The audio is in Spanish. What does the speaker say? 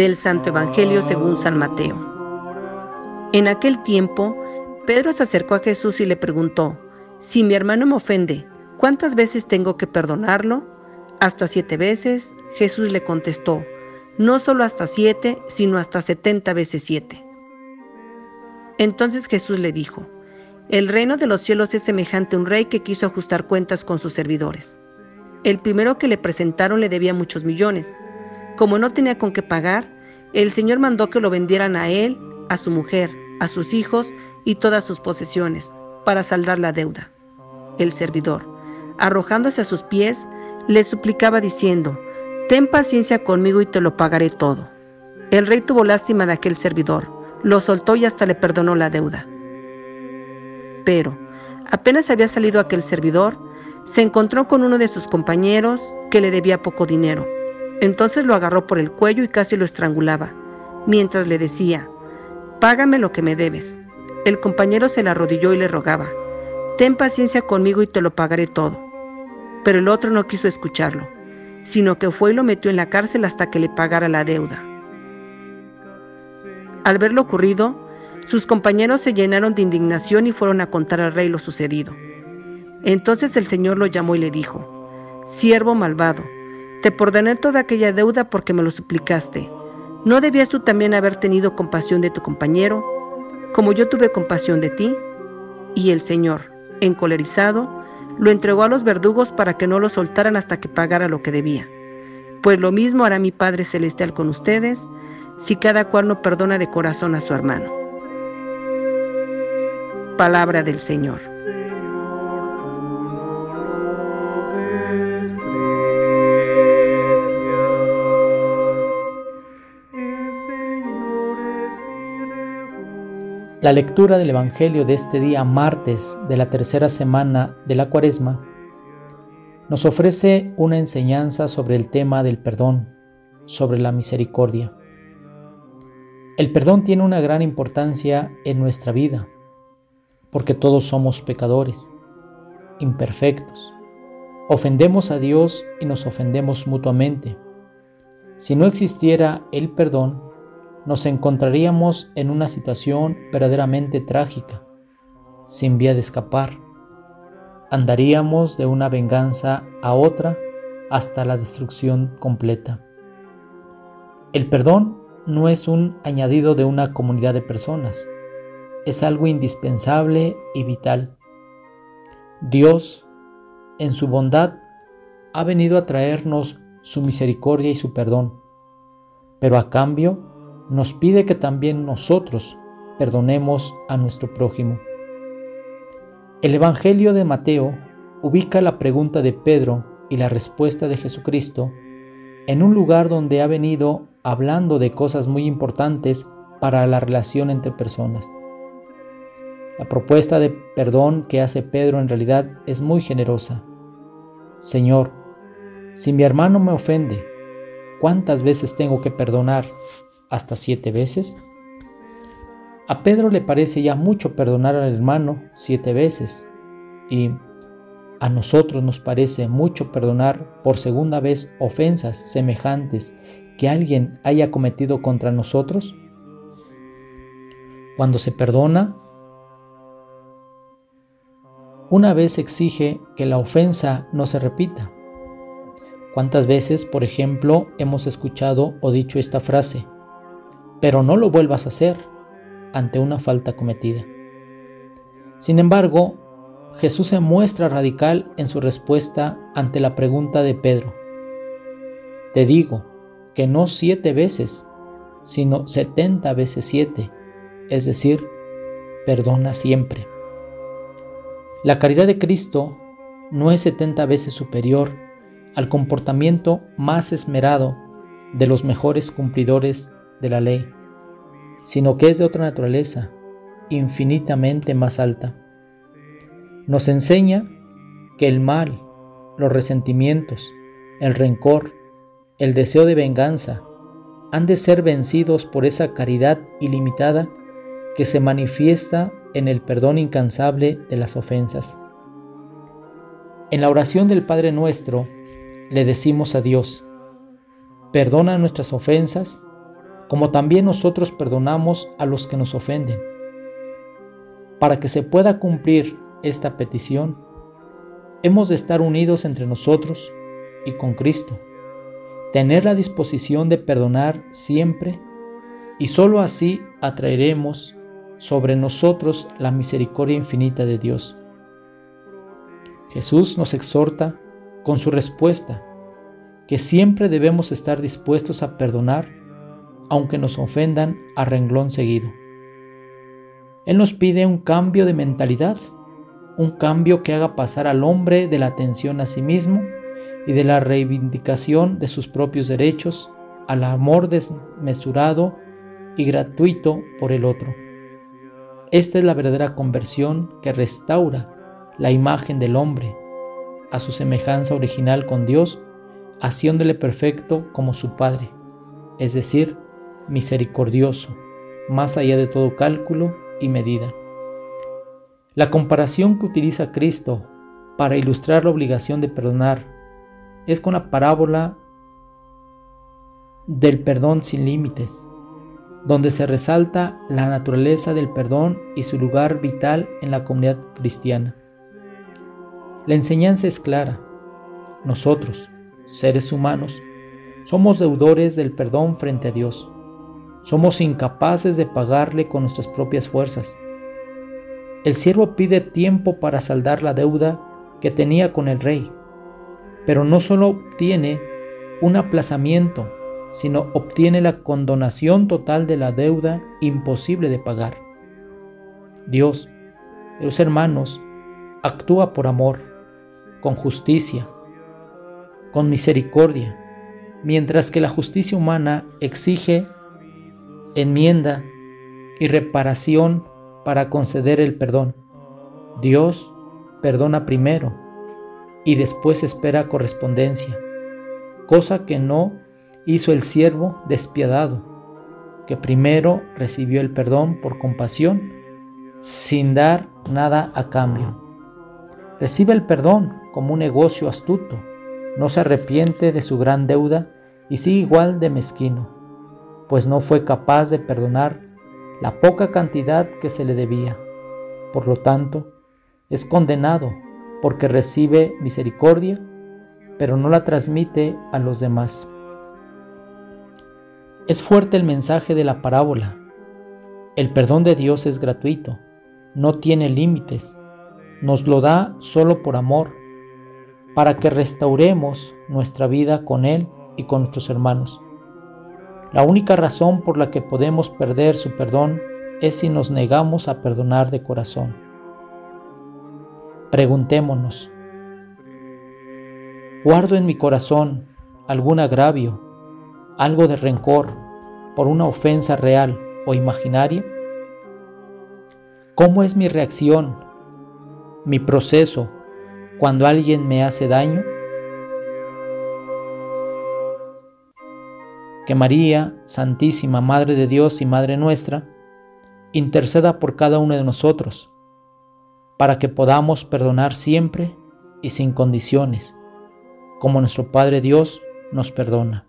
Del Santo Evangelio según San Mateo. En aquel tiempo, Pedro se acercó a Jesús y le preguntó, Si mi hermano me ofende, ¿cuántas veces tengo que perdonarlo? Hasta siete veces. Jesús le contestó, no solo hasta siete, sino hasta setenta veces siete. Entonces Jesús le dijo, el reino de los cielos es semejante a un rey que quiso ajustar cuentas con sus servidores. El primero que le presentaron le debía muchos millones. Como no tenía con qué pagar, el Señor mandó que lo vendieran a él, a su mujer, a sus hijos y todas sus posesiones, para saldar la deuda. El servidor, arrojándose a sus pies, le suplicaba diciendo, Ten paciencia conmigo y te lo pagaré todo. El rey tuvo lástima de aquel servidor, lo soltó y hasta le perdonó la deuda. Pero, apenas había salido aquel servidor, se encontró con uno de sus compañeros que le debía poco dinero. Entonces lo agarró por el cuello y casi lo estrangulaba, mientras le decía, Págame lo que me debes. El compañero se le arrodilló y le rogaba, Ten paciencia conmigo y te lo pagaré todo. Pero el otro no quiso escucharlo, sino que fue y lo metió en la cárcel hasta que le pagara la deuda. Al ver lo ocurrido, sus compañeros se llenaron de indignación y fueron a contar al rey lo sucedido. Entonces el Señor lo llamó y le dijo, Siervo malvado, te perdoné toda aquella deuda porque me lo suplicaste. ¿No debías tú también haber tenido compasión de tu compañero, como yo tuve compasión de ti? Y el Señor, encolerizado, lo entregó a los verdugos para que no lo soltaran hasta que pagara lo que debía. Pues lo mismo hará mi Padre Celestial con ustedes, si cada cual no perdona de corazón a su hermano. Palabra del Señor. La lectura del Evangelio de este día martes de la tercera semana de la cuaresma nos ofrece una enseñanza sobre el tema del perdón, sobre la misericordia. El perdón tiene una gran importancia en nuestra vida, porque todos somos pecadores, imperfectos. Ofendemos a Dios y nos ofendemos mutuamente. Si no existiera el perdón, nos encontraríamos en una situación verdaderamente trágica, sin vía de escapar. Andaríamos de una venganza a otra hasta la destrucción completa. El perdón no es un añadido de una comunidad de personas, es algo indispensable y vital. Dios, en su bondad, ha venido a traernos su misericordia y su perdón, pero a cambio nos pide que también nosotros perdonemos a nuestro prójimo. El Evangelio de Mateo ubica la pregunta de Pedro y la respuesta de Jesucristo en un lugar donde ha venido hablando de cosas muy importantes para la relación entre personas. La propuesta de perdón que hace Pedro en realidad es muy generosa. Señor, si mi hermano me ofende, ¿cuántas veces tengo que perdonar? Hasta siete veces? A Pedro le parece ya mucho perdonar al hermano siete veces y a nosotros nos parece mucho perdonar por segunda vez ofensas semejantes que alguien haya cometido contra nosotros. Cuando se perdona, una vez exige que la ofensa no se repita. ¿Cuántas veces, por ejemplo, hemos escuchado o dicho esta frase? Pero no lo vuelvas a hacer ante una falta cometida. Sin embargo, Jesús se muestra radical en su respuesta ante la pregunta de Pedro. Te digo que no siete veces, sino setenta veces siete, es decir, perdona siempre. La caridad de Cristo no es setenta veces superior al comportamiento más esmerado de los mejores cumplidores de la ley, sino que es de otra naturaleza, infinitamente más alta. Nos enseña que el mal, los resentimientos, el rencor, el deseo de venganza, han de ser vencidos por esa caridad ilimitada que se manifiesta en el perdón incansable de las ofensas. En la oración del Padre nuestro le decimos a Dios, perdona nuestras ofensas como también nosotros perdonamos a los que nos ofenden. Para que se pueda cumplir esta petición, hemos de estar unidos entre nosotros y con Cristo, tener la disposición de perdonar siempre y sólo así atraeremos sobre nosotros la misericordia infinita de Dios. Jesús nos exhorta con su respuesta que siempre debemos estar dispuestos a perdonar aunque nos ofendan a renglón seguido. Él nos pide un cambio de mentalidad, un cambio que haga pasar al hombre de la atención a sí mismo y de la reivindicación de sus propios derechos al amor desmesurado y gratuito por el otro. Esta es la verdadera conversión que restaura la imagen del hombre a su semejanza original con Dios, haciéndole perfecto como su Padre, es decir, misericordioso, más allá de todo cálculo y medida. La comparación que utiliza Cristo para ilustrar la obligación de perdonar es con la parábola del perdón sin límites, donde se resalta la naturaleza del perdón y su lugar vital en la comunidad cristiana. La enseñanza es clara. Nosotros, seres humanos, somos deudores del perdón frente a Dios. Somos incapaces de pagarle con nuestras propias fuerzas. El siervo pide tiempo para saldar la deuda que tenía con el rey, pero no solo obtiene un aplazamiento, sino obtiene la condonación total de la deuda imposible de pagar. Dios, los hermanos, actúa por amor, con justicia, con misericordia, mientras que la justicia humana exige enmienda y reparación para conceder el perdón. Dios perdona primero y después espera correspondencia, cosa que no hizo el siervo despiadado, que primero recibió el perdón por compasión sin dar nada a cambio. Recibe el perdón como un negocio astuto, no se arrepiente de su gran deuda y sigue igual de mezquino pues no fue capaz de perdonar la poca cantidad que se le debía. Por lo tanto, es condenado porque recibe misericordia, pero no la transmite a los demás. Es fuerte el mensaje de la parábola. El perdón de Dios es gratuito, no tiene límites, nos lo da solo por amor, para que restauremos nuestra vida con Él y con nuestros hermanos. La única razón por la que podemos perder su perdón es si nos negamos a perdonar de corazón. Preguntémonos, ¿guardo en mi corazón algún agravio, algo de rencor por una ofensa real o imaginaria? ¿Cómo es mi reacción, mi proceso cuando alguien me hace daño? Que María, Santísima Madre de Dios y Madre nuestra, interceda por cada uno de nosotros, para que podamos perdonar siempre y sin condiciones, como nuestro Padre Dios nos perdona.